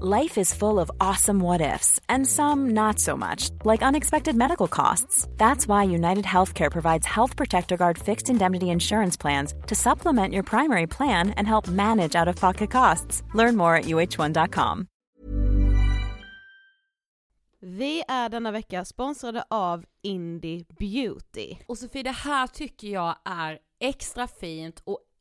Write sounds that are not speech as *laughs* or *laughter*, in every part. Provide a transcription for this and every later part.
Life is full of awesome what ifs, and some not so much, like unexpected medical costs. That's why United Healthcare provides Health Protector Guard fixed indemnity insurance plans to supplement your primary plan and help manage out of pocket costs. Learn more at uh1.com. Vi är denna vecka sponsrade av Indie Beauty. Och Sofie, det här tycker jag är extra fint och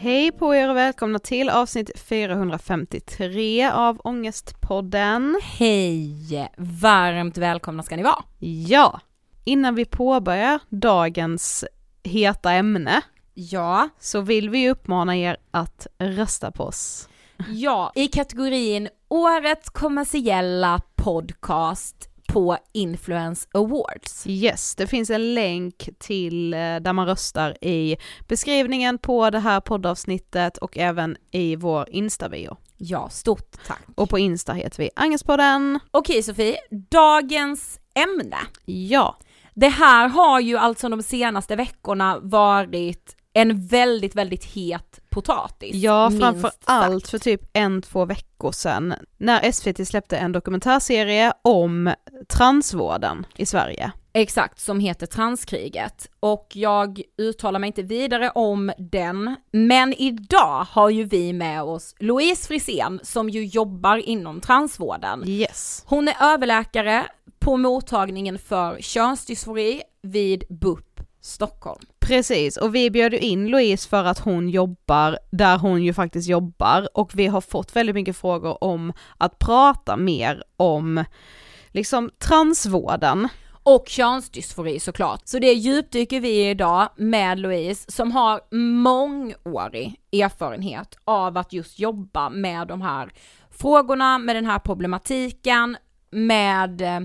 Hej på er och välkomna till avsnitt 453 av Ångestpodden. Hej! Varmt välkomna ska ni vara. Ja, innan vi påbörjar dagens heta ämne Ja, så vill vi uppmana er att rösta på oss. ja, i kategorin Årets kommersiella podcast på Influence Awards. Yes, det finns en länk till eh, där man röstar i beskrivningen på det här poddavsnittet och även i vår Insta-bio. Ja, stort tack. Och på Insta heter vi Angespodden. Okej Sofie, dagens ämne. Ja, Det här har ju alltså de senaste veckorna varit en väldigt, väldigt het potatis. ja framför allt sagt. för typ en, två veckor sedan när SVT släppte en dokumentärserie om transvården i Sverige. Exakt, som heter Transkriget. Och jag uttalar mig inte vidare om den, men idag har ju vi med oss Louise Frisén som ju jobbar inom transvården. Yes. Hon är överläkare på mottagningen för könsdysfori vid BUP Stockholm. Precis, och vi bjöd ju in Louise för att hon jobbar där hon ju faktiskt jobbar och vi har fått väldigt mycket frågor om att prata mer om liksom transvården. Och könsdysfori såklart. Så det djupdyker vi i idag med Louise som har mångårig erfarenhet av att just jobba med de här frågorna, med den här problematiken, med eh,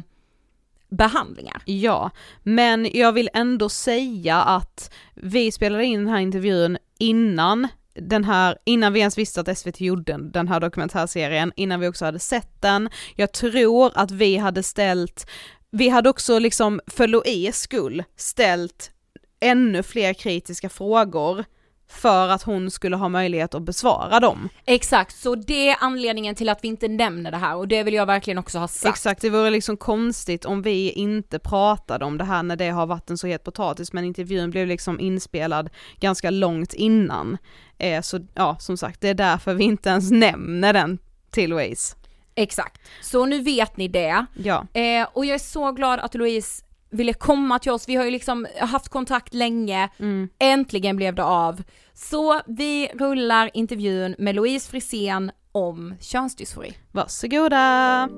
behandlingar. Ja, men jag vill ändå säga att vi spelade in den här intervjun innan den här, innan vi ens visste att SVT gjorde den här dokumentärserien, innan vi också hade sett den. Jag tror att vi hade ställt, vi hade också liksom för Louise skull ställt ännu fler kritiska frågor för att hon skulle ha möjlighet att besvara dem. Exakt, så det är anledningen till att vi inte nämner det här och det vill jag verkligen också ha sagt. Exakt, det vore liksom konstigt om vi inte pratade om det här när det har varit en så het potatis, men intervjun blev liksom inspelad ganska långt innan. Eh, så ja, som sagt, det är därför vi inte ens nämner den till Louise. Exakt, så nu vet ni det. Ja, Eh, och jag är så glad att Louise ville komma till oss, vi har ju liksom haft kontakt länge, mm. äntligen blev det av. Så vi rullar intervjun med Louise Frisén om könsdysfori. varsågoda!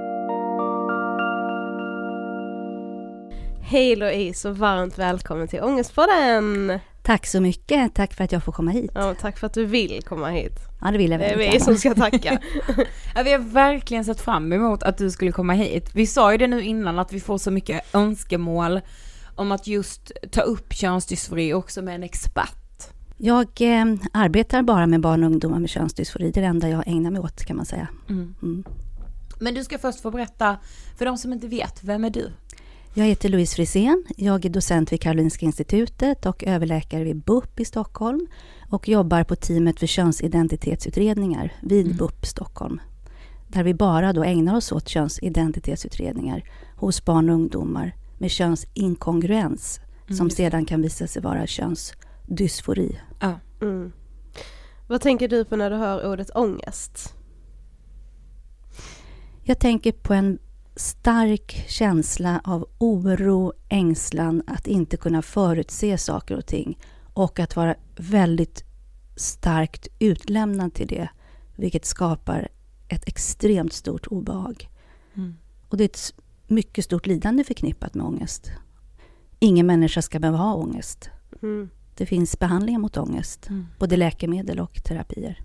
Hej Louise och varmt välkommen till Ångestpodden! Tack så mycket, tack för att jag får komma hit. Ja, tack för att du vill komma hit. Ja, det vill jag Det är vi som ska tacka. *laughs* Ja, vi har verkligen sett fram emot att du skulle komma hit. Vi sa ju det nu innan att vi får så mycket önskemål om att just ta upp könsdysfori också med en expert. Jag eh, arbetar bara med barn och ungdomar med könsdysfori. Det är det enda jag ägnar mig åt kan man säga. Mm. Men du ska först få berätta för de som inte vet, vem är du? Jag heter Louise Frisén. Jag är docent vid Karolinska Institutet och överläkare vid BUP i Stockholm och jobbar på teamet för könsidentitetsutredningar vid Mm. BUP Stockholm. Där vi bara då ägnar oss åt könsidentitetsutredningar hos barn och ungdomar med könsinkongruens som sedan kan visa sig vara könsdysfori. Mm. Vad tänker du på när du hör ordet ångest? Jag tänker på en stark känsla av oro, ängslan, att inte kunna förutse saker och ting och att vara väldigt starkt utlämnad till det, vilket skapar ett extremt stort obehag. Mm. Och det är ett mycket stort lidande förknippat med ångest. Ingen människa ska behöva ha ångest. Mm. Det finns behandlingar mot ångest, Mm. både läkemedel och terapier.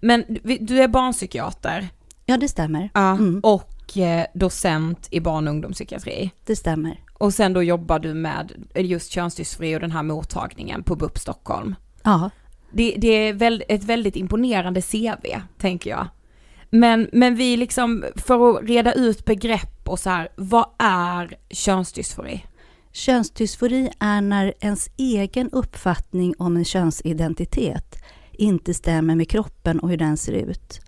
Men du är barnpsykiater Ja, det stämmer. ja. Mm. Och docent i barn och ungdomspsykiatri. Det stämmer. Och sen då jobbar du med just könsdysfori och den här mottagningen på BUP Stockholm. Ja, Det, det är ett väldigt imponerande CV, tänker jag. Men, men vi liksom, för att reda ut begrepp och så här, vad är könsdysfori? Könsdysfori är när ens egen uppfattning om en könsidentitet inte stämmer med kroppen och hur den ser ut.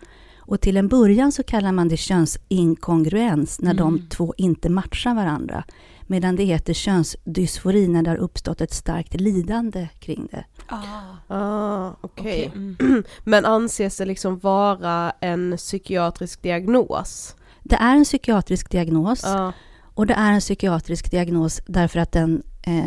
Och till en början så kallar man det könsinkongruens när Mm. de två inte matchar varandra. Medan det heter könsdysfori när det har uppstått ett starkt lidande kring det. Ah, okej. Mm. *clears throat* Men anses det liksom vara en psykiatrisk diagnos? Det är en psykiatrisk diagnos Ja. och det är en psykiatrisk diagnos därför att den eh,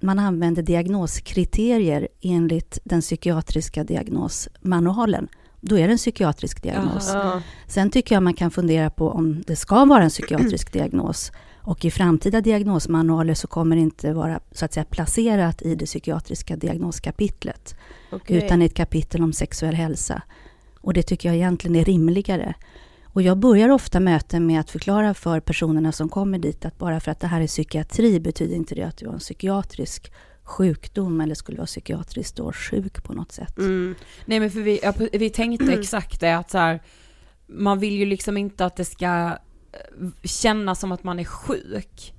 man använder diagnoskriterier enligt den psykiatriska diagnosmanualen. Då är det en psykiatrisk diagnos. Ja. Sen tycker jag man kan fundera på om det ska vara en psykiatrisk *clears throat* diagnos. Och i framtida diagnosmanualer så kommer det inte vara så att säga placerat i det psykiatriska diagnoskapitlet. Okej. Utan i ett kapitel om sexuell hälsa. Och det tycker jag egentligen är rimligare. Och jag börjar ofta möten med att förklara för personerna som kommer dit att bara för att det här är psykiatri betyder inte det att du har en psykiatrisk sjukdom eller skulle vara psykiatriskt då sjuk på något sätt. Mm. Nej men för vi, ja, vi tänkte exakt det att så här, man vill ju liksom inte att det ska eh, kännas som att man är sjuk.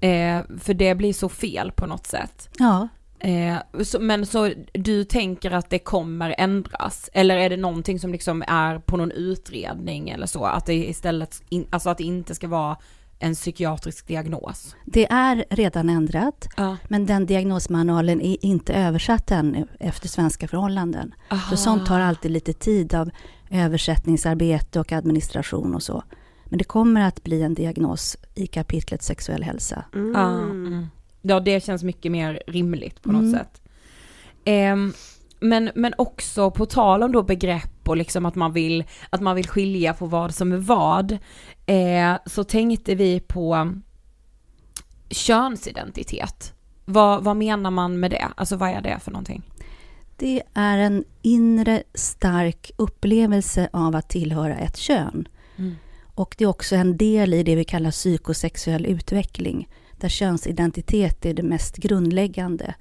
Eh, för det blir så fel på något sätt. Ja, Eh, så, men så du tänker att det kommer ändras? Eller är det någonting som liksom är på någon utredning eller så? Att det istället, in, alltså att det inte ska vara en psykiatrisk diagnos? det är redan ändrat. Ja. Men den diagnosmanualen är inte översatt ännu efter svenska förhållanden. Så sånt tar alltid lite tid av översättningsarbete och administration och så. Men det kommer att bli en diagnos i kapitlet sexuell hälsa. Mm. Ja, det känns mycket mer rimligt på något Mm. sätt. Ehm, men, men också på tal om då begrepp och liksom att man vill, att man vill skilja på vad som är vad, eh, så tänkte vi på könsidentitet. Vad, vad menar man med det? Alltså vad är det för någonting? Det är en inre stark upplevelse av att tillhöra ett kön. Mm. Och det är också en del i det vi kallar psykosexuell utveckling, där könsidentitet är det mest grundläggande.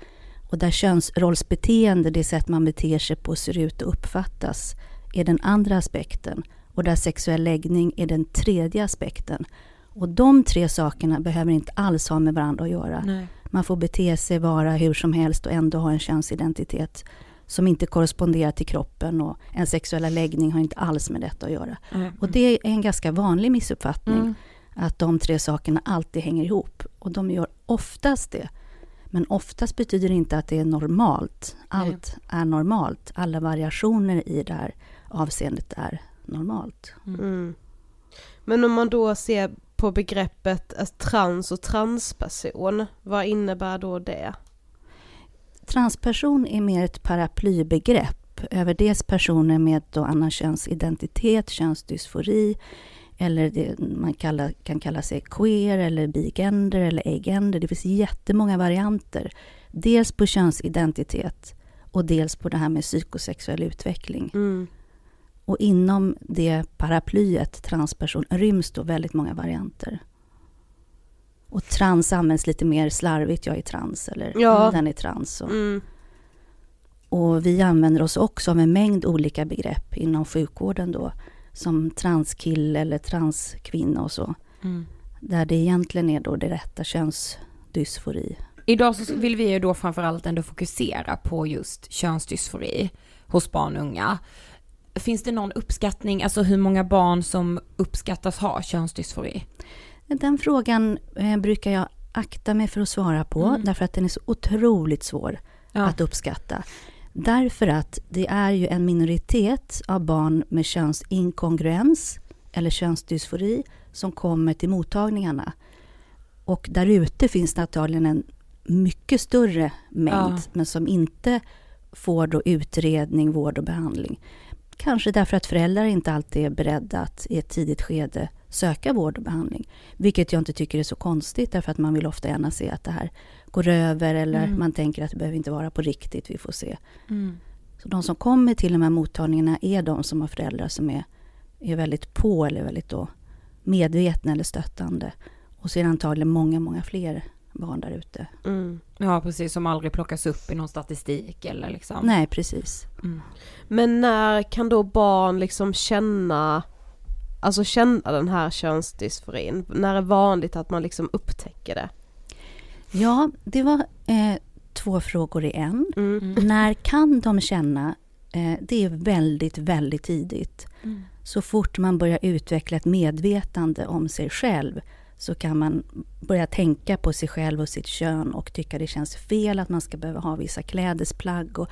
Och där könsrollsbeteende, det sätt man beter sig på, ser ut och uppfattas, är den andra aspekten. Och där sexuell läggning är den tredje aspekten. Och de tre sakerna behöver inte alls ha med varandra att göra. Nej. Man får bete sig, vara hur som helst och ändå ha en könsidentitet som inte korresponderar till kroppen och en sexuella läggning har inte alls med detta att göra. Mm. Och det är en ganska vanlig missuppfattning Mm. att de tre sakerna alltid hänger ihop. Och de gör oftast det. Men oftast betyder det inte att det är normalt. Allt är normalt. Alla variationer i det här avseendet är normalt. Mm. Men om man då ser på begreppet trans och transperson, vad innebär då det? Transperson är mer ett paraplybegrepp över dels personer med då annan könsidentitet, könsdysfori eller det man kallar, kan kalla sig queer eller bigender eller agender. Det finns jättemånga varianter. Dels på könsidentitet och dels på det här med psykosexuell utveckling. Mm. Och inom det paraplyet, transperson, ryms då väldigt många varianter. Och trans används lite mer slarvigt, jag är trans eller Ja. den är trans. Och, Mm. och vi använder oss också av en mängd olika begrepp inom sjukvården då, som transkille eller transkvinna och så. Mm. Där det egentligen är då det rätta könsdysfori. Idag så vill vi ju då framförallt ändå fokusera på just könsdysfori hos barn och unga. Finns det någon uppskattning, alltså hur många barn som uppskattas ha könsdysfori? Den frågan eh, brukar jag akta mig för att svara på, Mm. därför att den är så otroligt svår Ja. att uppskatta. Därför att det är ju en minoritet av barn med könsinkongruens eller könsdysfori som kommer till mottagningarna. Och där ute finns det antagligen en mycket större mängd, Ja. men som inte får då utredning, vård och behandling. Kanske därför att föräldrar inte alltid är beredda att i ett tidigt skede söka vård och behandling. Vilket jag inte tycker är så konstigt, därför att man vill ofta gärna se att det här går över eller Mm. man tänker att det behöver inte vara på riktigt, vi får se. Så de som kommer till de här mottagningarna är de som har föräldrar som är, är väldigt på eller väldigt då medvetna eller stöttande. Och så är det antagligen många, många fler barn där ute. Mm. Ja, precis, som aldrig plockas upp i någon statistik eller liksom. Nej, precis. Mm. Men när kan då barn liksom känna, alltså känna den här könsdysforin? När är vanligt att man liksom upptäcker det? Ja, det var eh, två frågor i en. Mm. När kan de känna? Eh, det är väldigt, väldigt tidigt. Mm. Så fort man börjar utveckla ett medvetande om sig själv så kan man börja tänka på sig själv och sitt kön och tycka det känns fel att man ska behöva ha vissa klädesplagg och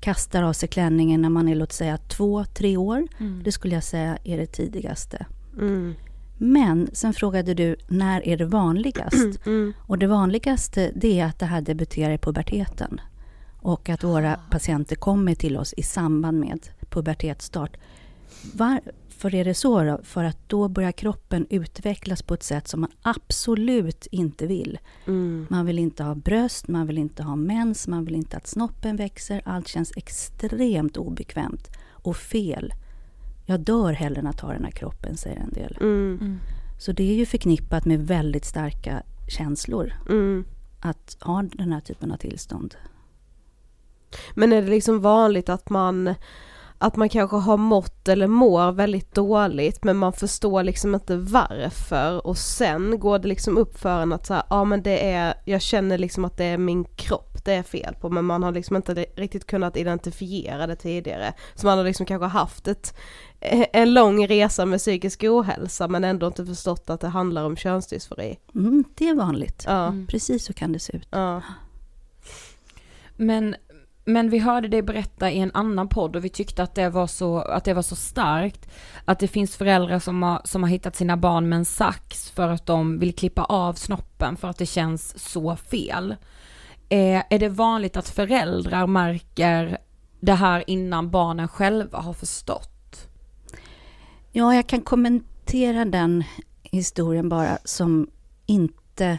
kastar av sig klänningen när man är låt säga två, tre år. Mm. Det skulle jag säga är det tidigaste. Mm. Men sen frågade du, när är det vanligast? *clears throat* Mm. Och det vanligaste det är att det här debuterar i puberteten. Och att våra patienter kommer till oss i samband med pubertetsstart. Varför är det så då? För att då börjar kroppen utvecklas på ett sätt som man absolut inte vill. Mm. Man vill inte ha bröst, man vill inte ha mens, man vill inte att snoppen växer. Allt känns extremt obekvämt och fel. Jag dör hellre än att ha den här kroppen, säger en del. Mm. Så det är ju förknippat med väldigt starka känslor Mm. att ha den här typen av tillstånd. Men är det liksom vanligt att man att man kanske har mått eller mår väldigt dåligt men man förstår liksom inte varför och sen går det liksom upp för en att så här, ja men det är, jag känner liksom att det är min kropp det är fel på men man har liksom inte riktigt kunnat identifiera det tidigare. Så man har liksom kanske haft ett, en lång resa med psykisk ohälsa men ändå inte förstått att det handlar om könsdysfori. Mm, det är vanligt. Ja, Precis så kan det se ut. ja. Men, men vi hörde dig berätta i en annan podd och vi tyckte att det var så, att det var så starkt. Att det finns föräldrar som har, som har hittat sina barn med en sax för att de vill klippa av snoppen för att det känns så fel. Eh, är det vanligt att föräldrar märker det här innan barnen själva har förstått? Ja, jag kan kommentera den historien bara som inte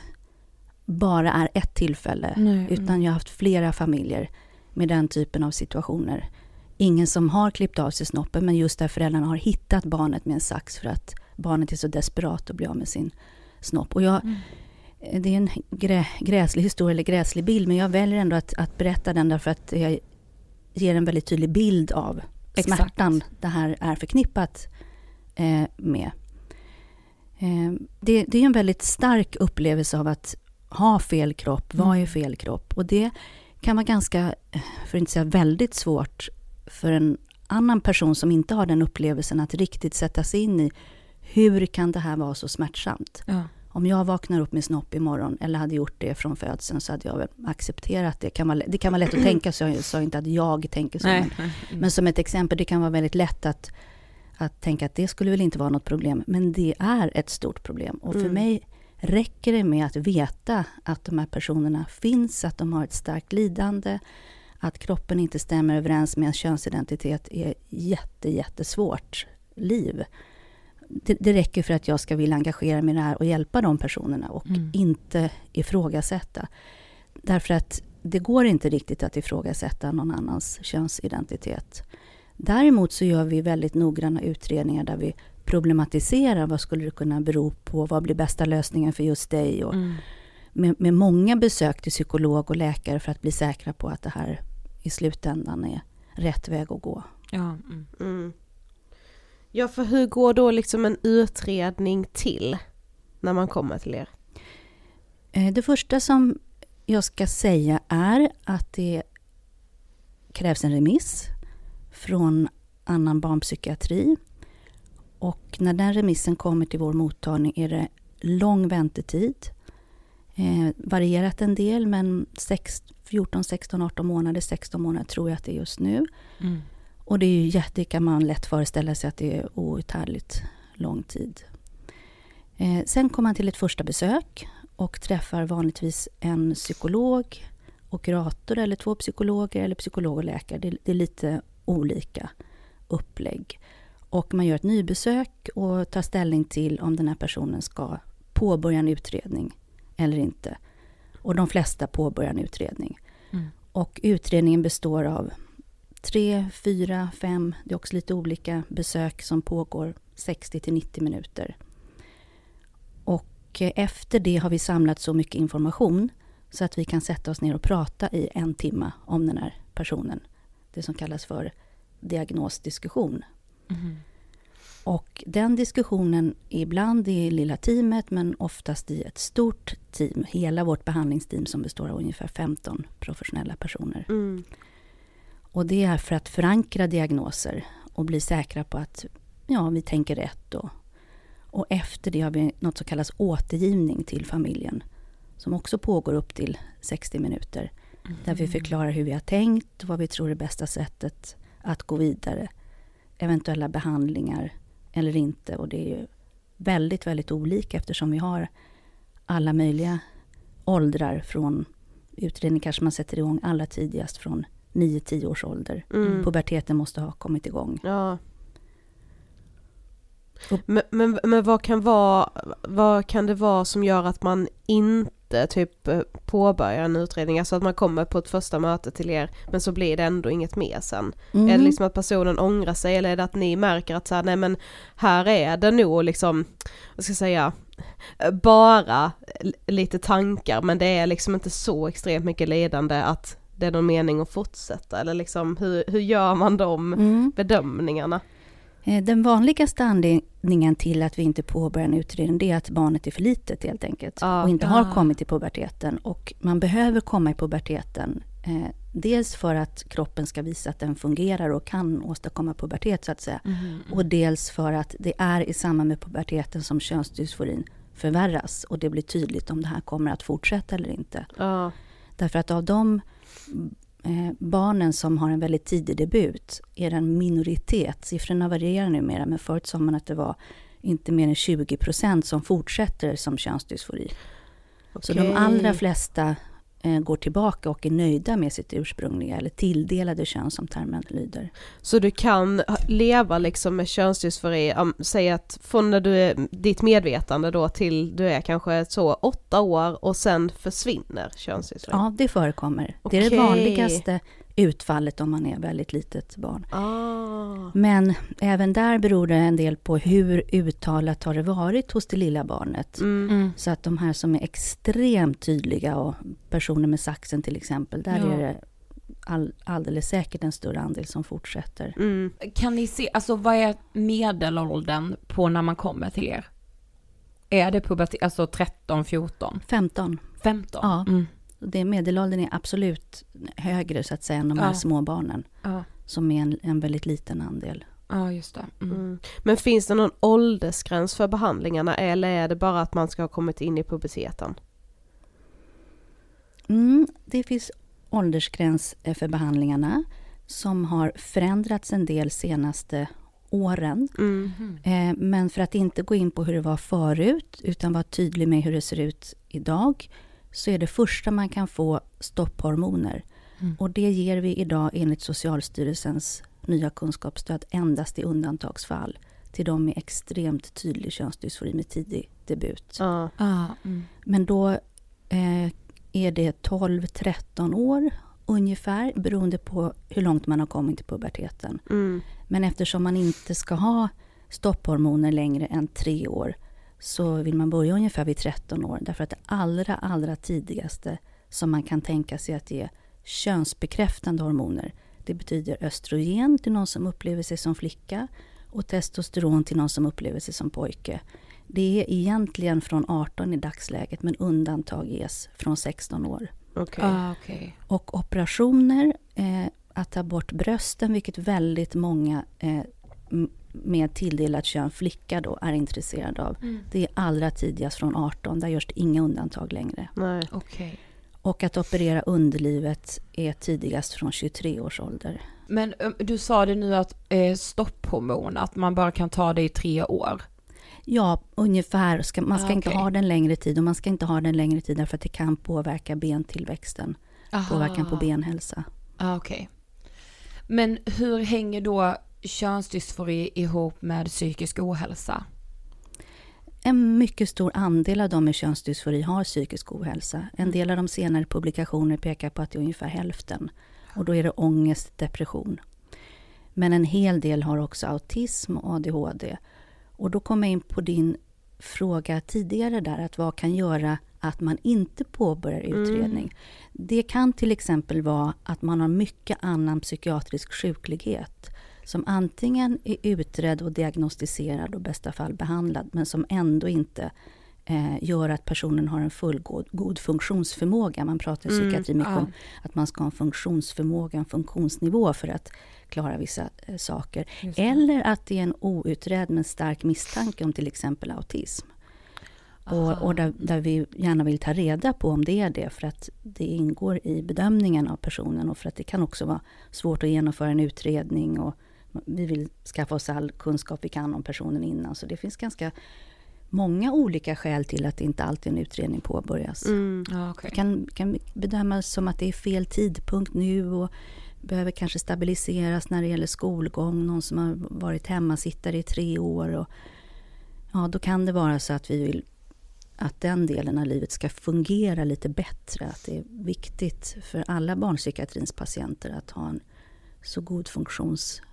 bara är ett tillfälle. Nej. Utan jag har haft flera familjer med den typen av situationer. Ingen som har klippt av sig snoppen, men just där föräldrarna har hittat barnet med en sax för att barnet är så desperat att bli av med sin snopp. Och jag, Det är en grä, gräslig historia eller gräslig bild, men jag väljer ändå att, att berätta den därför att jag ger en väldigt tydlig bild av Exakt. smärtan det här är förknippat eh, med. Eh, det, det är en väldigt stark upplevelse av att ha fel kropp, vara i fel kropp. Och det kan vara ganska, för att inte säga väldigt svårt, för en annan person som inte har den upplevelsen att riktigt sätta sig in i hur kan det här vara så smärtsamt? Ja. Om jag vaknar upp med snopp imorgon, eller hade gjort det från födseln, så hade jag väl accepterat det. Kan vara, det kan vara lätt att *clears throat* tänka så, jag sa inte att jag tänker så. Men, men som ett exempel, det kan vara väldigt lätt att, att tänka att det skulle väl inte vara något problem. Men det är ett stort problem. Och för mig räcker det med att veta att de här personerna finns, att de har ett starkt lidande, att kroppen inte stämmer överens med en könsidentitet är jätte, jättesvårt liv. Det, det räcker för att jag ska vilja engagera mig i det här och hjälpa de personerna och inte ifrågasätta. Därför att det går inte riktigt att ifrågasätta någon annans könsidentitet. Däremot så gör vi väldigt noggranna utredningar där vi problematiserar vad skulle det kunna bero på, vad blir bästa lösningen för just dig och med, med många besök till psykolog och läkare för att bli säkra på att det här i slutändan är rätt väg att gå. Ja, mm. Mm. Ja, för hur går då liksom en utredning till när man kommer till er? Eh, Det första som jag ska säga är att det krävs en remiss från annan barnpsykiatri. Och när den remissen kommer till vår mottagning är det lång väntetid. Eh, varierat en del, men sex- 14, 16, 18 månader, 16 månader tror jag att det är just nu. Mm. Och det är ju jätte, kan man lätt föreställa sig att det är outhärdligt lång tid. Eh, sen kommer man till ett första besök och träffar vanligtvis en psykolog och kurator eller två psykologer eller psykolog och läkare. Det, det är lite olika upplägg. Och man gör ett nybesök och tar ställning till om den här personen ska påbörja en utredning eller inte. Och de flesta påbörjar en utredning. Mm. Och utredningen består av tre, fyra, fem, det är också lite olika besök som pågår 60 till 90 minuter. Och eh, efter det har vi samlat så mycket information så att vi kan sätta oss ner och prata i en timme om den här personen. Det som kallas för diagnosdiskussion. Och den diskussionen, ibland i lilla teamet men oftast i ett stort team. Hela vårt behandlingsteam som består av ungefär 15 professionella personer. Mm. Och det är för att förankra diagnoser och bli säkra på att ja, vi tänker rätt. Och, och efter det har vi något som kallas återgivning till familjen. Som också pågår upp till 60 minuter. Där vi förklarar hur vi har tänkt, vad vi tror är bästa sättet att gå vidare. Eventuella behandlingar eller inte. Och det är ju väldigt, väldigt olika eftersom vi har alla möjliga åldrar från utredning kanske man sätter igång allra tidigast från 9-10 års ålder. Mm. Puberteten måste ha kommit igång. Ja. Men, men, men vad, kan vara, vad kan det vara som gör att man inte typ eh, påbörjar en utredning? Alltså att man kommer på ett första möte till er men så blir det ändå inget mer sen. Mm. Är det liksom att personen ångrar sig eller är det att ni märker att så här, nej men här är det nog liksom, vad ska jag säga, bara lite tankar men det är liksom inte så extremt mycket lidande att det är någon mening att fortsätta eller liksom hur, hur gör man de Mm. bedömningarna? Eh, Den vanligaste anledningen till att vi inte påbörjar en utredning det är att barnet är för litet helt enkelt Ja. och inte Ah. har kommit till puberteten. Och man behöver komma i puberteten. Eh, dels för att kroppen ska visa att den fungerar och kan åstadkomma pubertet så att säga. Och dels för att det är i samband med puberteten som könsdysforin förvärras och det blir tydligt om det här kommer att fortsätta eller inte. Ja, Därför att av de barnen som har en väldigt tidig debut är en minoritet. Siffrorna varierar numera, men förut sa man att det var inte mer än 20 procent som fortsätter som könsdysfori. Så de allra flesta eh, går tillbaka och är nöjda med sitt ursprungliga eller tilldelade kön som termen lyder. Så du kan leva liksom med könsdysfori, säg att från när du är ditt medvetande då till du är kanske så åtta år och sen försvinner könsdysfori? Ja, det förekommer. Det är det vanligaste utfallet om man är väldigt litet barn. Ah. Men även där beror det en del på hur uttalat har det varit hos det lilla barnet. Mm. Så att de här som är extremt tydliga och personer med saxen till exempel, där Ja. är det all, alldeles säkert en större andel som fortsätter. Mm. Kan ni se, alltså vad är medelåldern på när man kommer till er? Är det pubertet, alltså 13, 14, 15. 15? Ja. Mm. Det medelåldern är absolut högre så att säga än de här Ja. små barnen. Ja. Som är en, en väldigt liten andel. ja, just det. Mm. Mm. Men finns det någon åldersgräns för behandlingarna eller är det bara att man ska ha kommit in i puberteten? Mm, det finns åldersgräns eh, för behandlingarna som har förändrats en del senaste åren. Mm. Eh, Men för att inte gå in på hur det var förut, utan vara tydlig med hur det ser ut idag, så är det första man kan få stopphormoner. Mm. Och det ger vi idag enligt Socialstyrelsens nya kunskapsstöd endast i undantagsfall till de med extremt tydlig könsdysfori med tidig debut. Ja. Ah, mm. Men då eh, är det 12-13 år ungefär, beroende på hur långt man har kommit i puberteten. Mm. Men eftersom man inte ska ha stopphormoner längre än tre år så vill man börja ungefär vid 13 år. Därför att det allra, allra tidigaste som man kan tänka sig att ge könsbekräftande hormoner det betyder östrogen till någon som upplever sig som flicka och testosteron till någon som upplever sig som pojke. Det är egentligen från 18 i dagsläget men undantag ges från 16 år. Okej. Ah, okej. Och operationer, eh, att ta bort brösten, vilket väldigt många eh, med tilldelat kön flicka då är intresserade av. Det är allra tidigast från 18, där görs det inga undantag längre. Nej. Okej. Och att operera underlivet är tidigast från 23 års ålder. Men du sa det nu att eh, stopphormon, att man bara kan ta det i tre år. Ja, ungefär. Ska, man ska Ah, inte ha den längre tid och man ska inte ha den längre tid därför att det kan påverka bentillväxten, påverkan på benhälsa. Ah, okej. Men hur hänger då könsdysfori ihop med psykisk ohälsa? En mycket stor andel av de med könsdysfori har psykisk ohälsa. En del av de senare publikationer pekar på att det är ungefär hälften. Och då är det ångest, depression. Men en hel del har också autism och ADHD. Och då kommer jag in på din fråga tidigare där, att vad kan göra att man inte påbörjar utredning? Det kan till exempel vara att man har mycket annan psykiatrisk sjuklighet som antingen är utredd och diagnostiserad och i bästa fall behandlad, men som ändå inte eh, gör att personen har en fullgod god funktionsförmåga. Man pratar i psykiatri mycket ja. om att man ska ha en funktionsförmåga, en funktionsnivå för att klara vissa eh, saker. Eller att det är en outredd men stark misstanke om till exempel autism. Och, och där, där vi gärna vill ta reda på om det är det, för att det ingår i bedömningen av personen och för att det kan också vara svårt att genomföra en utredning och vi vill skaffa oss all kunskap vi kan om personen innan. Så det finns ganska många olika skäl till att inte alltid en utredning påbörjas. Mm. Okej. Det kan, kan bedömas som att det är fel tidpunkt nu och behöver kanske stabiliseras när det gäller skolgång. Någon som har varit hemmasittare i tre år. Och, ja, då kan det vara så att vi vill att den delen av livet ska fungera lite bättre. Att det är viktigt för alla barnpsykiatrins patienter att ha en så god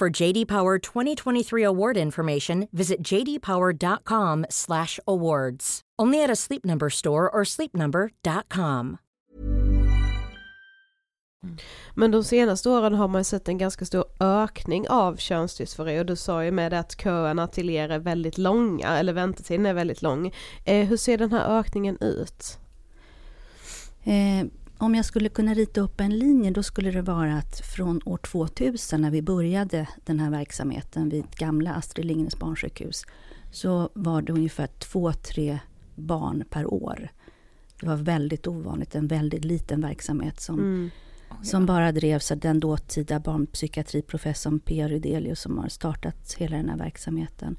For JD Power 2023 award information, visit jdpower.com/awards. Only at a Sleep Number store or sleepnumber.com. Men de senaste åren har man sett en ganska stor ökning av könsdysfori och du sa ju med det att köerna till er är väldigt långa, eller väntetiden är väldigt lång. Eh, hur ser den här ökningen ut? Eh, om jag skulle kunna rita upp en linje då skulle det vara att från år 2000 när vi började den här verksamheten vid gamla Astrid Lindgrens barnsjukhus så var det ungefär två, tre barn per år. Det var väldigt ovanligt, en väldigt liten verksamhet som, Mm. som bara drevs av den dåtida barnpsykiatriprofessorn P.A. Rydelius som har startat hela den här verksamheten.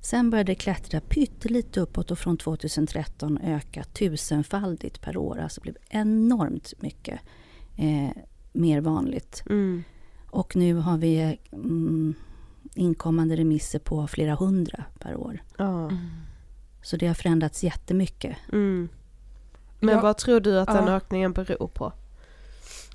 Sen började det klättra pyttelite uppåt och från 2013 öka tusenfaldigt per år. Alltså blev enormt mycket eh, mer vanligt. Mm. Och nu har vi mm, inkommande remisser på flera hundra per år. Ja. Så det har förändrats jättemycket. Mm. Men Ja. vad tror du att den Ja. ökningen beror på?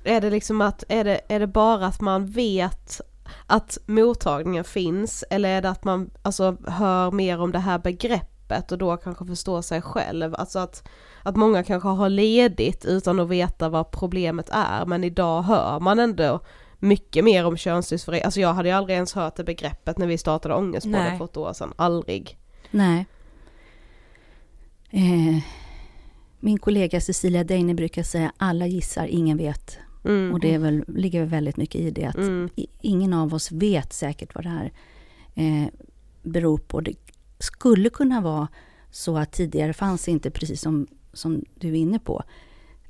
Är det liksom att, är det, är det bara att man vet att mottagningen finns eller är det att man alltså hör mer om det här begreppet och då kanske förstår sig själv? Alltså att, att många kanske har ledigt utan att veta vad problemet är men idag hör man ändå mycket mer om könsdysfori. Alltså jag hade ju aldrig ens hört det begreppet när vi startade Ångestpodden för ett år sedan, aldrig. Nej. Eh, min kollega Cecilia Deine brukar säga alla gissar, ingen vet. Mm. Och det är väl, ligger väl väldigt mycket i det. Att Mm. ingen av oss vet säkert vad det här eh, beror på. Det skulle kunna vara så att tidigare fanns inte, precis som, som du är inne på,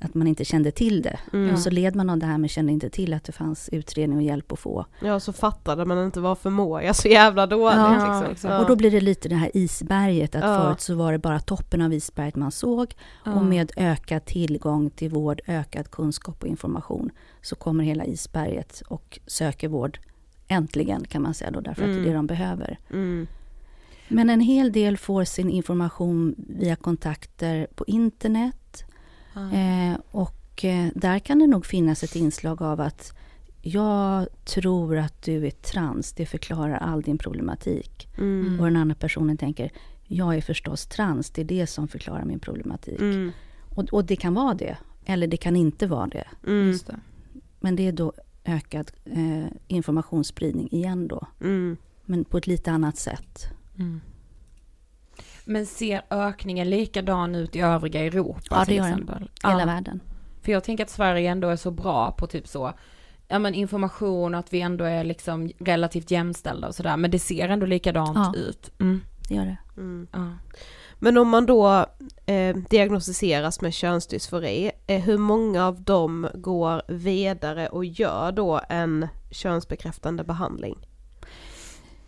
att man inte kände till det. Mm. Och så led man av det här men kände inte till att det fanns utredning och hjälp att få. Ja, så fattade man inte vad förmåga så jävla dåligt Ja, liksom. Och då blir det lite det här isberget, att Ja. förut så var det bara toppen av isberget man såg. Och med ökad tillgång till vård, ökad kunskap och information så kommer hela isberget och söker vård äntligen kan man säga då, därför att det är det de behöver. Mm. Men en hel del får sin information via kontakter på internet. Eh, och eh, där kan det nog finnas ett inslag av att jag tror att du är trans, det förklarar all din problematik. Mm. Och den andra personen tänker, jag är förstås trans, det är det som förklarar min problematik. Mm. Och, och det kan vara det, eller det kan inte vara det. Mm. Just det. Men det är då ökad eh, informationsspridning igen då. Mm. Men på ett lite annat sätt. Men ser ökningen likadan ut i övriga Europa Ja, det till gör den. exempel? Hela Ja. världen. För jag tänker att Sverige ändå är så bra på typ så ja men information, att vi ändå är liksom relativt jämställda och sådär, men det ser ändå likadant Ja. ut. Mm. Det gör det. Mm. Ja. Men om man då eh, diagnostiseras med könsdysfori, eh, hur många av dem går vidare och gör då en könsbekräftande behandling?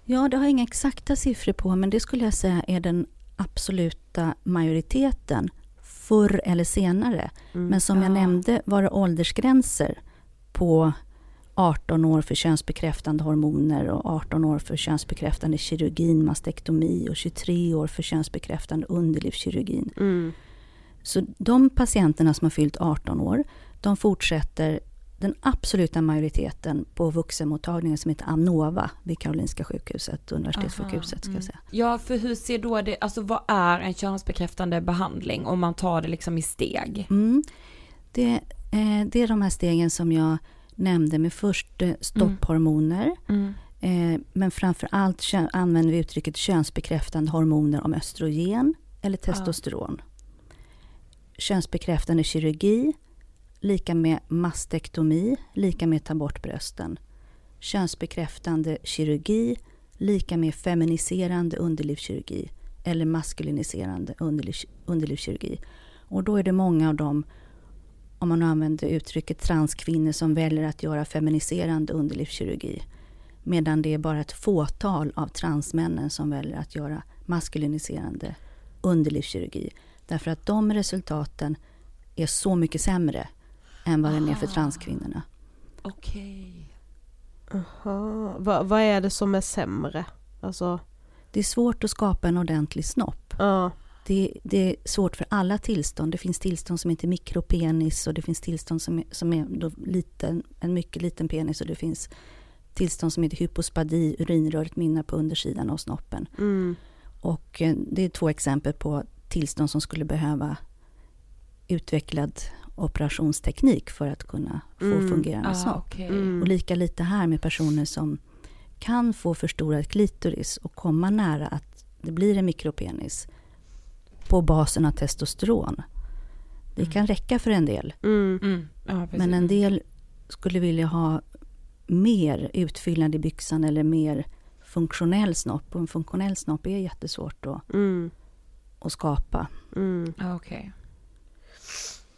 Ja, det har jag inga exakta siffror på, men det skulle jag säga är den absoluta majoriteten förr eller senare. Mm. Men som jag Ja. nämnde var det åldersgränser på 18 år för könsbekräftande hormoner och 18 år för könsbekräftande kirurgin, mastektomi och 23 år för könsbekräftande underlivskirurgin. Mm. Så de patienterna som har fyllt 18 år, de fortsätter den absoluta majoriteten på vuxenmottagningen som heter Anova vid Karolinska sjukhuset, universitetssjukhuset ska jag säga. Ja, för hur ser då det, alltså vad är en könsbekräftande behandling om man tar det liksom i steg? Mm. Det, eh, det är de här stegen som jag nämnde med först eh, stopphormoner. Mm. Eh, men framför allt använder vi uttrycket könsbekräftande hormoner om östrogen eller testosteron. Könsbekräftande kirurgi, lika med mastektomi, lika med ta bort brösten. Könsbekräftande kirurgi, lika med feminiserande underlivskirurgi eller maskuliniserande underliv, underlivskirurgi. Och då är det många av dem, om man använder uttrycket transkvinnor, som väljer att göra feminiserande underlivskirurgi. Medan det är bara ett fåtal av transmännen som väljer att göra maskuliniserande underlivskirurgi. Därför att de resultaten är så mycket sämre än vad den är för transkvinnorna. Okej. Aha. Va, vad är det som är sämre? Alltså, Det är svårt att skapa en ordentlig snopp. ja. Det, det är svårt för alla tillstånd. Det finns tillstånd som heter mikropenis och det finns tillstånd som är, som är då liten, en mycket liten penis och det finns tillstånd som heter hypospadi, urinröret mynnar på undersidan av snoppen. Mm. Och eh, det är två exempel på tillstånd som skulle behöva utvecklad operationsteknik för att kunna få Mm. fungerande Ah, snopp. okej. Mm. Och lika lite här med personer som kan få förstorad klitoris och komma nära att det blir en mikropenis på basen av testosteron. Det kan räcka för en del, Mm. Mm. Ja, men en del skulle vilja ha mer utfyllnad i byxan eller mer funktionell snopp. Och en funktionell snopp är jättesvårt att, Mm. att skapa. Mm. Ja, Okej.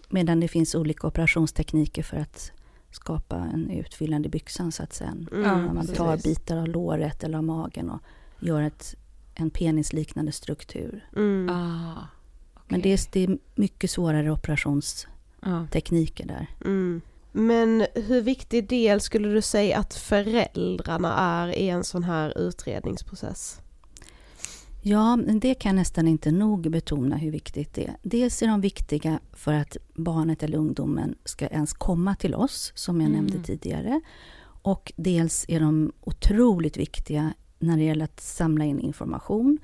Medan det finns olika operationstekniker för att skapa en utfyllnad i byxan så att säga. Mm. Man tar precis. bitar av låret eller av magen och gör ett, en penisliknande struktur. Mm. Ah, Men det är, det är mycket svårare operationstekniker ja. där. Mm. Men hur viktig del skulle du säga att föräldrarna är i en sån här utredningsprocess? Ja, det kan jag nästan inte nog betona hur viktigt det är. Dels är de viktiga för att barnet eller ungdomen ska ens komma till oss, som jag Mm. nämnde tidigare. Och dels är de otroligt viktiga när det gäller att samla in information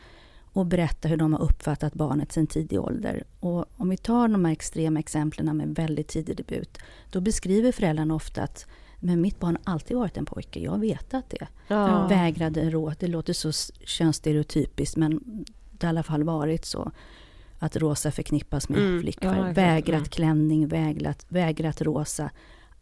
och berätta hur de har uppfattat barnet sedan tidig ålder. Och om vi tar de här extrema exemplen med väldigt tidig debut, då beskriver föräldrarna ofta att men mitt barn har alltid varit en pojke, jag har vetat det. Ja. Vägrade råd, det låter så könsstereotypiskt men det har i alla fall varit så. Att rosa förknippas med Mm, flickfärg. ja, vägrat klänning, vägrat, vägrat rosa.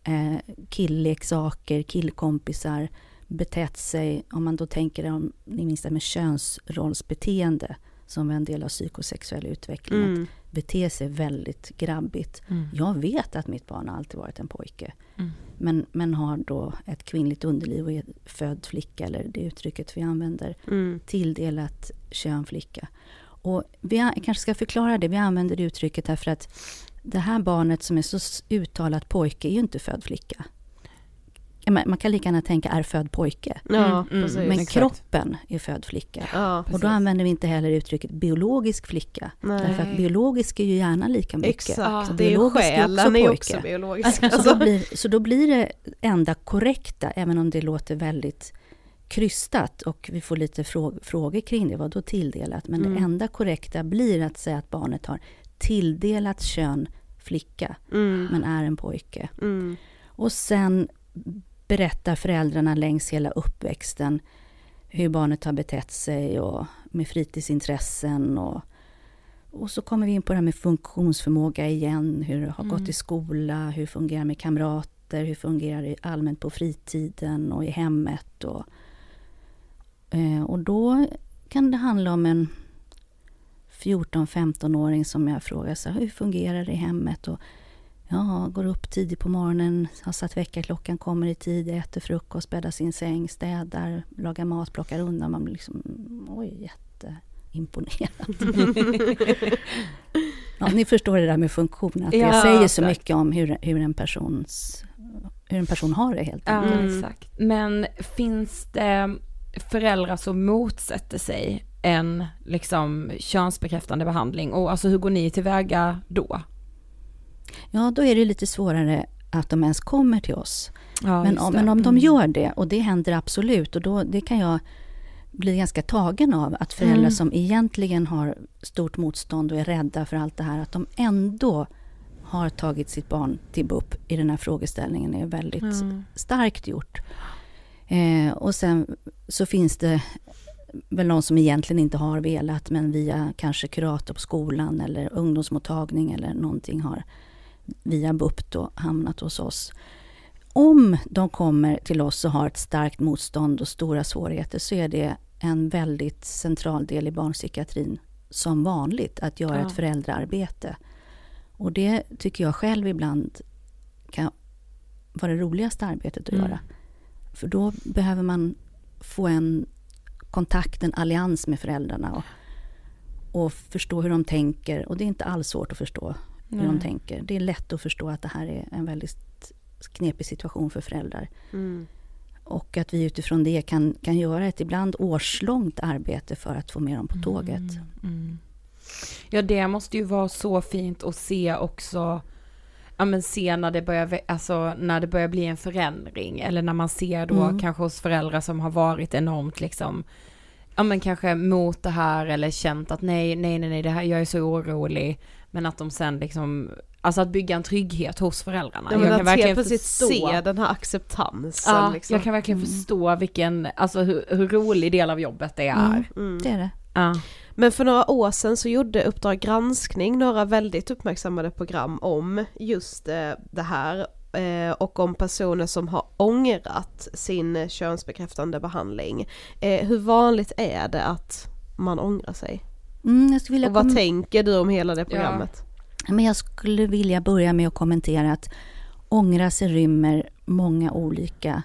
Eh, killleksaker, killkompisar. Betett sig, om man då tänker om ni minns det med könsrollsbeteende som är en del av psykosexuell utveckling. Mm. Att bete sig väldigt grabbigt. Mm. Jag vet att mitt barn har alltid varit en pojke. Mm. Men, men har då ett kvinnligt underliv och är född flicka, eller det uttrycket vi använder, Mm. tilldelat kön flicka. Och vi kanske ska förklara det, vi använder det uttrycket därför att det här barnet som är så uttalat pojke är ju inte född flicka. Man kan lika gärna tänka är född pojke. Ja, Mm, mm. Men kroppen är född flicka. Ja, Och då använder vi inte heller uttrycket biologisk flicka. Nej. Därför att biologisk är ju gärna lika mycket. exakt. Det är ju själen är också biologisk. Så, Alltså. då blir, så då blir det enda korrekta, även om det låter väldigt krystat och vi får lite frå- frågor kring det, vad då tilldelat? Men Mm. det enda korrekta blir att säga att barnet har tilldelat kön flicka, Mm. men är en pojke. Mm. Och sen berättar föräldrarna längs hela uppväxten hur barnet har betett sig och med fritidsintressen och och så kommer vi in på det här med funktionsförmåga igen, hur det har gått i skola, hur det fungerar med kamrater, hur fungerar det allmänt på fritiden och i hemmet. Och, eh, och då kan det handla om en 14-15-åring som jag frågar så här, hur fungerar det i hemmet? Och, ja, går upp tidigt på morgonen, har satt väckarklockan, kommer i tid, äter frukost, bäddar sin säng, städar, lagar mat, plockar undan. Man blir liksom, oj, jätteimponerad. *laughs* ja, ni förstår det där med funktion, att Ja, jag säger så exakt. mycket om hur, hur, en persons, hur en person har det helt enkelt. exakt. Men finns det föräldrar som motsätter sig en liksom könsbekräftande behandling och alltså hur går ni tillväga då? Ja, då är det lite svårare att de ens kommer till oss. Ja, men, om, men om de Mm. gör det, och det händer absolut, och då, det kan jag bli ganska tagen av, att föräldrar Mm. som egentligen har stort motstånd och är rädda för allt det här, att de ändå har tagit sitt barn till BUP i den här frågeställningen är väldigt Mm. starkt gjort. Eh, och sen så finns det väl någon som egentligen inte har velat, men via kanske kurator på skolan eller ungdomsmottagning eller någonting har via BUP då hamnat hos oss. Om de kommer till oss och har ett starkt motstånd och stora svårigheter så är det en väldigt central del i barnpsykiatrin som vanligt att göra Ja. ett föräldraarbete. Och det tycker jag själv ibland kan vara det roligaste arbetet att Mm. göra. För då behöver man få en kontakt, en allians med föräldrarna och, och förstå hur de tänker. Och det är inte alls svårt att förstå hur de tänker. Det är lätt att förstå att det här är en väldigt knepig situation för föräldrar. Mm. Och att vi utifrån det kan, kan göra ett ibland årslångt arbete för att få med dem på tåget. Mm. Ja det måste ju vara så fint att se också, ja men se när det börjar, alltså när det börjar bli en förändring eller när man ser då Mm. kanske hos föräldrar som har varit enormt liksom, ja men kanske mot det här eller känt att nej, nej, nej, nej, det här, jag är så orolig, men att de sen liksom, alltså att bygga en trygghet hos föräldrarna. Ja, men jag att kan verkligen helt plötsligt förstå. se den här acceptansen. Ja, liksom. jag kan verkligen Mm. förstå vilken, alltså hur, hur rolig del av jobbet det är. Mm. Mm. Det är det. Ja. Men för några år sedan så gjorde Uppdrag granskning några väldigt uppmärksammade program om just eh, det här eh, och om personer som har ångrat sin könsbekräftande behandling. Eh, hur vanligt är det att man ångrar sig? Mm, jag, skulle vilja Och vad kom- tänker du om hela det programmet? Men jag skulle vilja börja med att kommentera att ångra sig rymmer många olika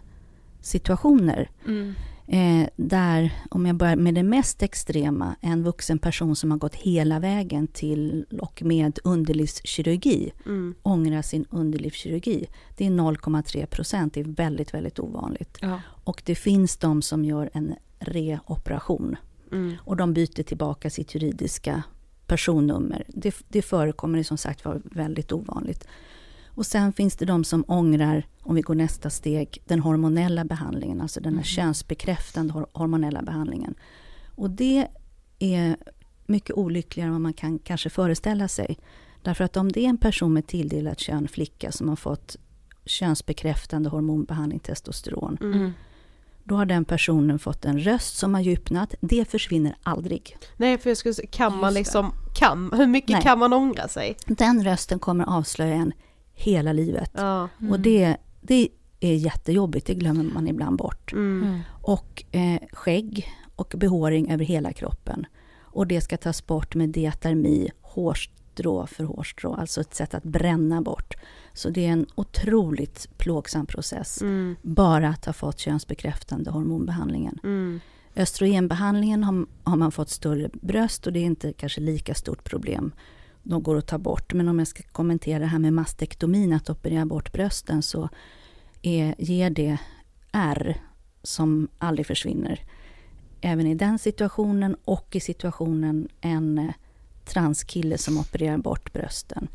situationer. Mm. Eh, där, om jag börjar med det mest extrema, en vuxen person som har gått hela vägen till och med underlivskirurgi, Mm. ångrar sin underlivskirurgi. Det är 0,3 procent, det är väldigt, väldigt ovanligt. Ja. Och det finns de som gör en reoperation Mm. och de byter tillbaka sitt juridiska personnummer. Det, det förekommer som sagt var väldigt ovanligt. Och sen finns det de som ångrar, om vi går nästa steg, den hormonella behandlingen, alltså den här könsbekräftande hor- hormonella behandlingen. Och det är mycket olyckligare än vad man kan kanske föreställa sig. Därför att om det är en person med tilldelat kön, flicka, som har fått könsbekräftande hormonbehandling, testosteron, Mm. Då har den personen fått en röst som har djupnat. Det försvinner aldrig. Nej för jag skulle säga, kan man liksom, kan, hur mycket Nej. kan man ångra sig? Den rösten kommer avslöja en hela livet. Ja. Och det, det är jättejobbigt, det glömmer man ibland bort. Mm. Och eh, skägg och behåring över hela kroppen. Och det ska tas bort med diatermi, hårstrå för hårstrå, alltså ett sätt att bränna bort. Så det är en otroligt plågsam process, Mm. bara att ha fått könsbekräftande hormonbehandlingen. Mm. Östrogenbehandlingen har, har man fått större bröst och det är inte kanske lika stort problem. De går att ta bort. Men om jag ska kommentera det här med mastektomin, att operera bort brösten, så är, ger det R som aldrig försvinner. Även i den situationen och i situationen en eh, transkille som opererar bort brösten.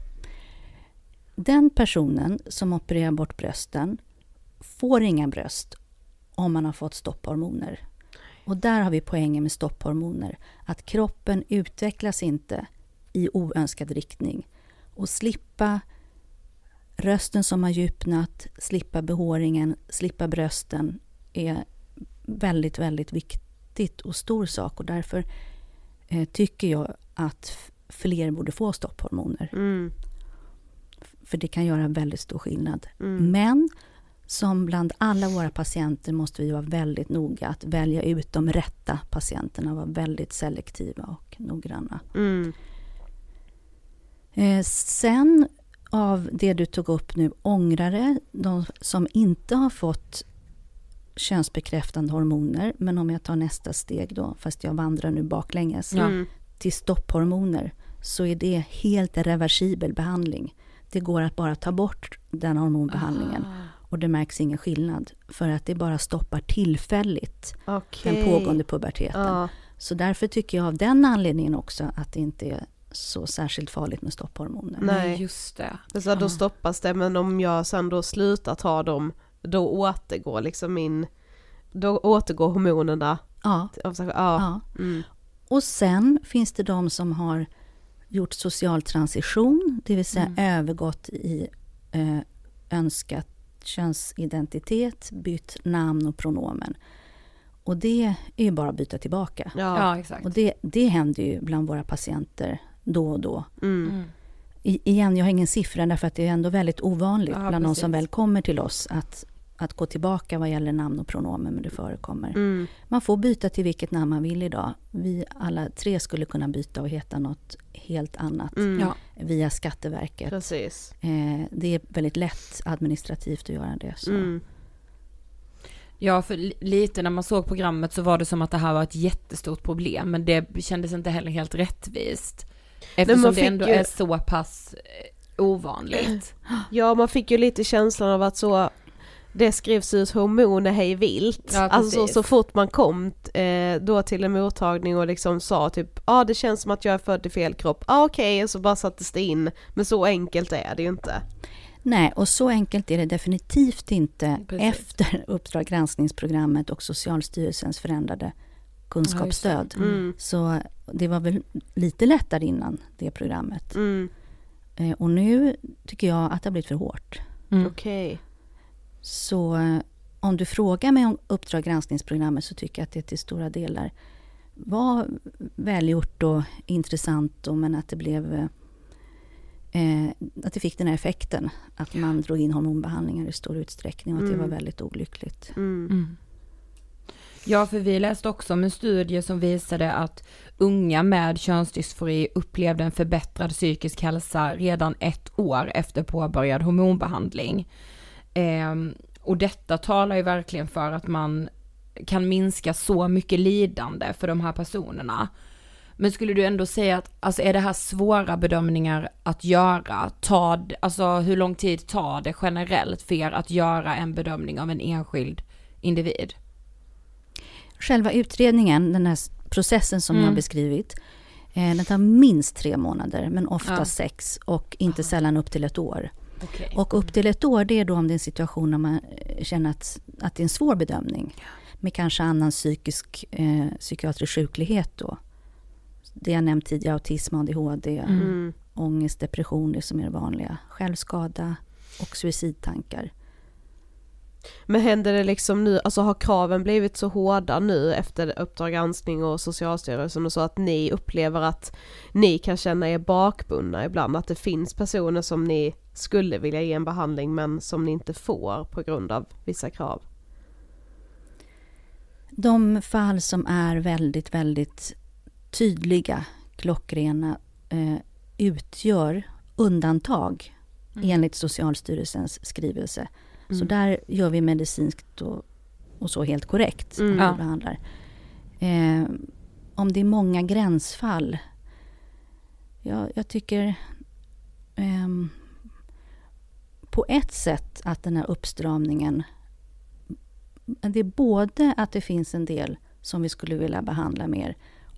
Den personen som opererar bort brösten får inga bröst om man har fått stopphormoner. Och där har vi poängen med stopphormoner. Att kroppen utvecklas inte i oönskad riktning. Och slippa rösten som har djupnat, slippa behåringen, slippa brösten är väldigt, väldigt viktigt och stor sak. Och därför eh, tycker jag att fler borde få stopphormoner. Mm. För det kan göra väldigt stor skillnad. Mm. Men som bland alla våra patienter måste vi vara väldigt noga att välja ut de rätta patienterna, vara väldigt selektiva och noggranna. Mm. Eh, sen av det du tog upp nu, ångrare, de som inte har fått könsbekräftande hormoner, men om jag tar nästa steg då, fast jag vandrar nu baklänges, Mm. Till stopphormoner, så är det helt reversibel behandling. Det går att bara ta bort den hormonbehandlingen och det märks ingen skillnad, för att det bara stoppar tillfälligt Okej. den pågående puberteten. Ja. Så därför tycker jag av den anledningen också att det inte är så särskilt farligt med stopphormoner. Nej. Just det. Så då stoppas det, men om jag sen då slutar ta dem, då återgår liksom min, då återgår hormonerna. Ja, av sig själv. ja. Ja. Mm. Och sen finns det de som har gjort social transition, det vill säga övergått i eh, önskat könsidentitet, bytt namn och pronomen. Och det är ju bara att byta tillbaka. Ja. Ja, exakt. Och det, det händer ju bland våra patienter då och då. Mm. I, igen, jag har ingen siffra därför att det är ändå väldigt ovanligt Ja, bland de som väl kommer till oss att, att gå tillbaka vad gäller namn och pronomen, men det förekommer. Mm. Man får byta till vilket namn man vill idag. Vi alla tre skulle kunna byta och heta något helt annat Mm. Ja. via Skatteverket. Precis. Eh, det är väldigt lätt administrativt att göra det. Så. Mm. Ja, för li- lite när man såg programmet så var det som att det här var ett jättestort problem, men det kändes inte heller helt rättvist. Eftersom det ändå ju- är så pass eh, ovanligt. Ja, man fick ju lite känslan av att så det skrivs ut hormoner hej vilt. Ja, alltså precis. så fort man kom eh, då till en mottagning och liksom sa typ ja ah, det känns som att jag är född i fel kropp, ja ah, okej och så bara sattes det in. Men så enkelt är det ju inte. Nej, och så enkelt är det definitivt inte Precis. efter Uppdrag granskningsprogrammet och Socialstyrelsens förändrade kunskapsstöd. Mm. Så det var väl lite lättare innan det programmet. Mm. Eh, och nu tycker jag att det har blivit för hårt. Mm. Okej. Så eh, om du frågar mig om Uppdrag granskningsprogrammet så tycker jag att det till stora delar var välgjort och intressant och men att det blev eh, eh, att det fick den här effekten att man drog in hormonbehandlingar i stor utsträckning och att det var väldigt olyckligt. Mm. Mm. Ja, för vi läste också om en studie som visade att unga med könsdysfori upplevde en förbättrad psykisk hälsa redan ett år efter påbörjad hormonbehandling. Ehm, och detta talar ju verkligen för att man kan minska så mycket lidande för de här personerna. Men skulle du ändå säga att, alltså är det här svåra bedömningar att göra? Ta, alltså hur lång tid tar det generellt för er att göra en bedömning av en enskild individ? Själva utredningen, den här processen som jag har Mm. beskrivit, eh, den tar minst tre månader, men ofta Ja. sex och inte sällan upp till ett år. Okej. Och upp till ett år, det är då om det är en situation när man eh, känner att, att det är en svår bedömning. Med kanske annan psykisk, eh, psykiatrisk sjuklighet då. Det jag nämnt tidigare, autism, ADHD, Mm. ångest, depression, det som är det vanliga. Självskada och suicidtankar. Men händer det liksom nu, alltså har kraven blivit så hårda nu efter Uppdrag granskning och Socialstyrelsen och så att ni upplever att ni kan känna er bakbundna ibland, att det finns personer som ni skulle vilja ge en behandling men som ni inte får på grund av vissa krav? De fall som är väldigt, väldigt tydliga, klockrena, eh, utgör undantag enligt Socialstyrelsens skrivelse. Så där gör vi medicinskt och, och så helt korrekt. Mm. när vi behandlar. Eh, om det är många gränsfall, ja, jag tycker ehm, på ett sätt att den här uppstramningen det är både att det finns en del som vi skulle vilja behandla mer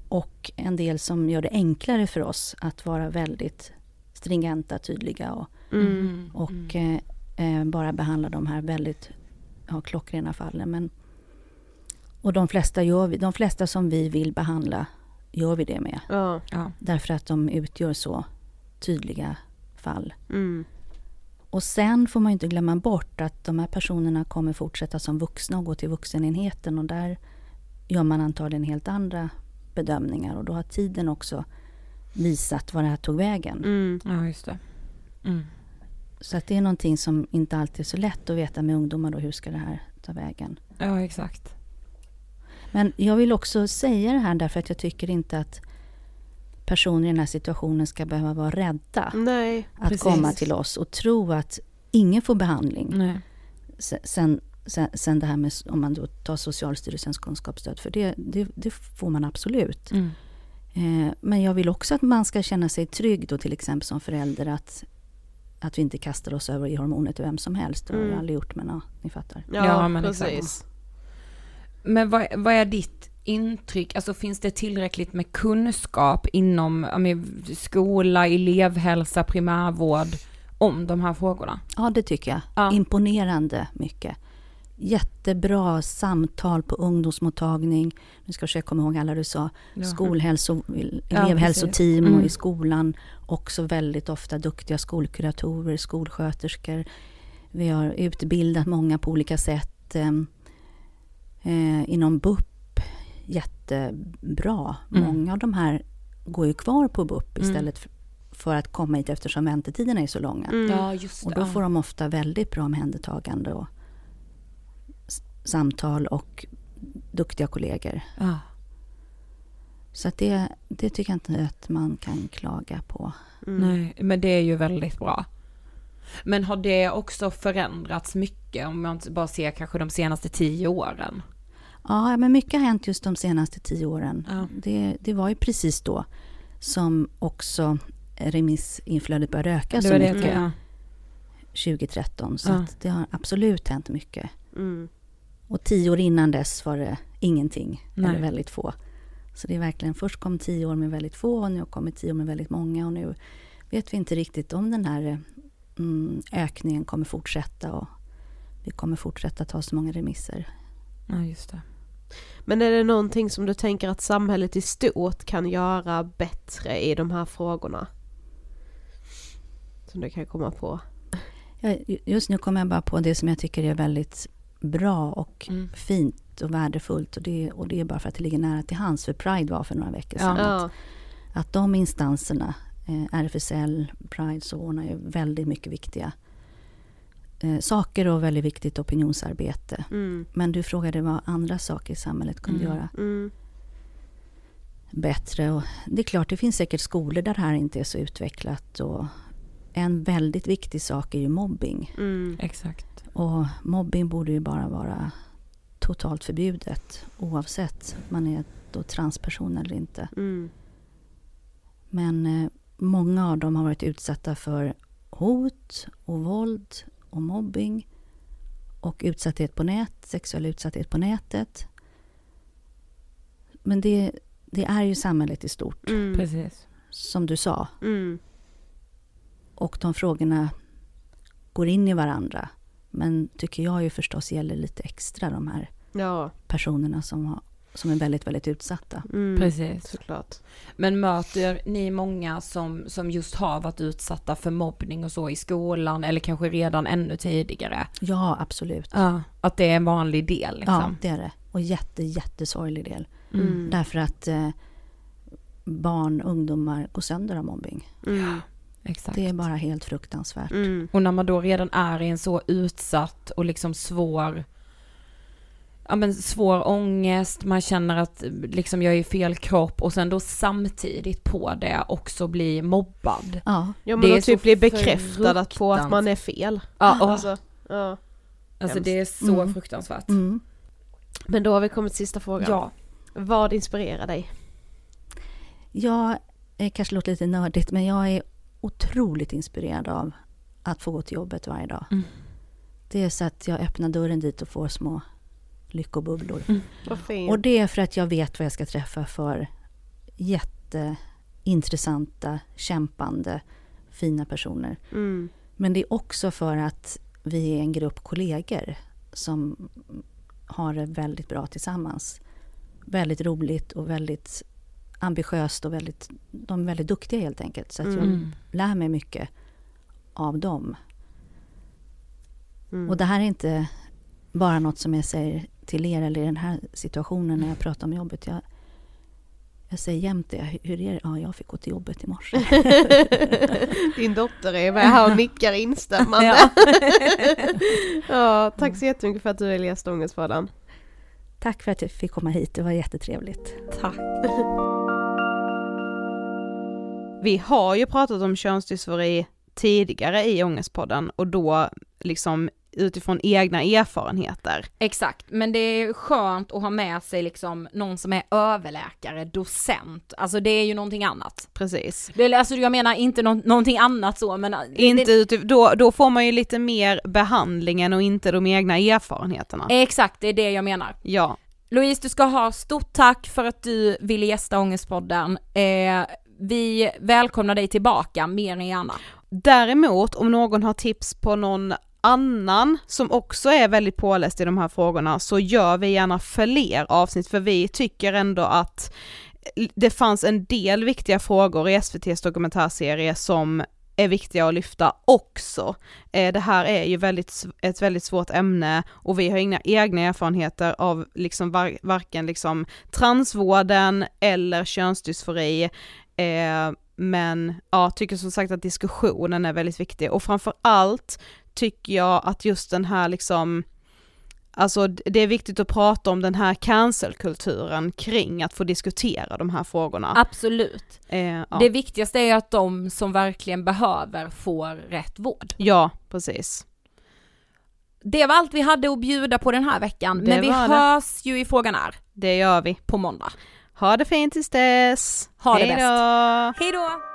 och en del som gör det enklare för oss att vara väldigt stringenta, tydliga och, Mm. och eh, eh, bara behandla de här väldigt ja, klockrena fallen. Men, och de flesta, gör vi, de flesta som vi vill behandla gör vi det med. Ja. Därför att de utgör så tydliga fall. Mm. Och sen får man inte glömma bort att de här personerna kommer fortsätta som vuxna och gå till vuxenenheten och där gör man antagligen helt andra bedömningar och då har tiden också visat var det här tog vägen. Mm. ja, just det. Mm. Så att det är någonting som inte alltid är så lätt att veta med ungdomar då, hur ska det här ta vägen? Ja, exakt. Men jag vill också säga det här därför att jag tycker inte att personer i den här situationen ska behöva vara rädda Nej, att precis. komma till oss och tro att ingen får behandling. Nej. Se- Sen, sen, sen det här med, om man då tar Socialstyrelsens kunskapsstöd, för det, det, det får man absolut. Mm. Eh, men jag vill också att man ska känna sig trygg då till exempel som förälder att, att vi inte kastar oss över i hormoner till vem som helst. Det har jag Mm. aldrig gjort men ja, ni fattar. Ja, Ja, men precis. exakt. Men vad, vad är ditt intryck? Alltså finns det tillräckligt med kunskap inom ja, men, skola, elevhälsa, primärvård om de här frågorna? Ja, det tycker jag. Ja. Imponerande mycket. Jättebra samtal på ungdomsmottagning. Nu ska jag försöka komma ihåg alla du sa. Ja. Skolhälso, Ja, elevhälsoteam precis. och Mm. i skolan. Också väldigt ofta duktiga skolkuratorer, skolsköterskor. Vi har utbildat många på olika sätt. Eh, eh, inom BUP, jättebra. Mm. Många av de här går ju kvar på BUP Mm. istället för, för att komma hit eftersom väntetiderna är så långa. Mm. Ja, just Och då får de ofta väldigt bra omhändertagande och samtal och duktiga kollegor. Ja. Så att det, det tycker jag inte att man kan klaga på. Mm. Nej, men det är ju väldigt bra. Men har det också förändrats mycket om man bara ser kanske de senaste tio åren? Ja, men mycket har hänt just de senaste tio åren. Ja. Det, det var ju precis då som också remissinflödet började öka så var det, mycket. ja. 2013. Så Ja. det har absolut hänt mycket. Mm. Och tio år innan dess var det ingenting, Nej. eller väldigt få. Så det är verkligen, först kom tio år med väldigt få och nu har kommit tio år med väldigt många och nu vet vi inte riktigt om den här mm, ökningen kommer fortsätta och vi kommer fortsätta ta så många remisser. ja, just det. Men är det någonting som du tänker att samhället i stort kan göra bättre i de här frågorna? Som du kan komma på? Ja, ju- just nu kommer jag bara på det som jag tycker är väldigt bra och Mm. fint och värdefullt och det, och det är bara för att det ligger nära till hands för Pride var för några veckor sedan. Ja. Att, att de instanserna, eh, RFSL, Pride, så ordnar ju väldigt mycket viktiga eh, saker och väldigt viktigt opinionsarbete. Mm. Men du frågade vad andra saker i samhället kunde Mm. göra Mm. bättre. Och det är klart, det finns säkert skolor där det här inte är så utvecklat. Och en väldigt viktig sak är ju mobbing. Mm. Exakt. Och mobbing borde ju bara vara totalt förbjudet oavsett om man är då transperson eller inte. Mm. Men eh, många av dem har varit utsatta för hot och våld och mobbing och utsatthet på nät, sexuell utsatthet på nätet. Men det, det är ju samhället i stort, Mm. Precis. som du sa. Mm. Och de frågorna går in i varandra. Men tycker jag ju förstås gäller lite extra de här Ja. personerna som, har, som är väldigt, väldigt utsatta. Mm. Precis. Såklart. Men möter ni många som, som just har varit utsatta för mobbning och så i skolan eller kanske redan ännu tidigare? Ja, absolut. Ja. Att det är en vanlig del liksom? Ja, det är det. Och jätte, jättesorglig del. Mm. Därför att eh, barn, ungdomar går sönder av mobbing. Mm. Exakt. Det är bara helt fruktansvärt. Mm. Och när man då redan är i en så utsatt och liksom svår Ja men svår ångest, man känner att liksom jag är i fel kropp och sen då samtidigt på det också bli mobbad. Ja, Ja Det men är att typ bli bekräftad att på att man är fel. Ja, och, Alltså, ja. alltså det är så Mm. fruktansvärt. mm. Men då har vi kommit till sista frågan. Ja. Vad inspirerar dig? Jag eh, kanske låter lite nördigt, men jag är otroligt inspirerad av att få gå till jobbet varje dag. Mm. Det är så att jag öppnar dörren dit och får små lyckobubblor. Fint. Och det är för att jag vet vad jag ska träffa för jätteintressanta, kämpande, fina personer. Mm. Men det är också för att vi är en grupp kollegor som har det väldigt bra tillsammans. Väldigt roligt och väldigt ambitiöst och väldigt, de är väldigt duktiga helt enkelt. Så att jag Mm. lär mig mycket av dem. Mm. Och det här är inte bara något som jag säger till er eller i den här situationen när jag pratar om jobbet. Jag, Jag säger jämt det. Hur är det? Ja, jag fick gå till jobbet i morse. *laughs* Din dotter är med här och nickar instämmande. Ja. *laughs* ja, tack så jättemycket för att du ville gästa Ångestpodden. Tack för att jag fick komma hit. Det var jättetrevligt. Tack. Vi har ju pratat om könsdysfori tidigare i Ångestpodden och då liksom utifrån egna erfarenheter. Exakt, men det är skönt att ha med sig liksom någon som är överläkare, docent, alltså det är ju någonting annat. Precis. Det, alltså jag menar inte nå- någonting annat så men... Inte det, utif- då, då får man ju lite mer behandlingen och inte de egna erfarenheterna. Exakt, det är det jag menar. Ja, Louise, du ska ha stort tack för att du ville gästa Ångestpodden. Eh, vi välkomnar dig tillbaka mer än gärna. Däremot om någon har tips på någon annan som också är väldigt påläst i de här frågorna så gör vi gärna fler avsnitt för vi tycker ändå att det fanns en del viktiga frågor i SVTs dokumentärserie som är viktiga att lyfta också. Eh, det här är ju väldigt, ett väldigt svårt ämne och vi har inga egna erfarenheter av liksom var, varken liksom transvården eller könsdysfori. Eh, men ja, tycker som sagt att diskussionen är väldigt viktig och framför allt tycker jag att just den här liksom Alltså det är viktigt att prata om den här cancelkulturen kring att få diskutera de här frågorna. Absolut. Eh, ja. Det viktigaste är att de som verkligen behöver får rätt vård. ja, precis. Det var allt vi hade att bjuda på den här veckan, Det men vi var det. hörs ju i Frågan är Det gör vi. på måndag. Ha det fint tills dess. Ha det Hej bäst. då. Hej då!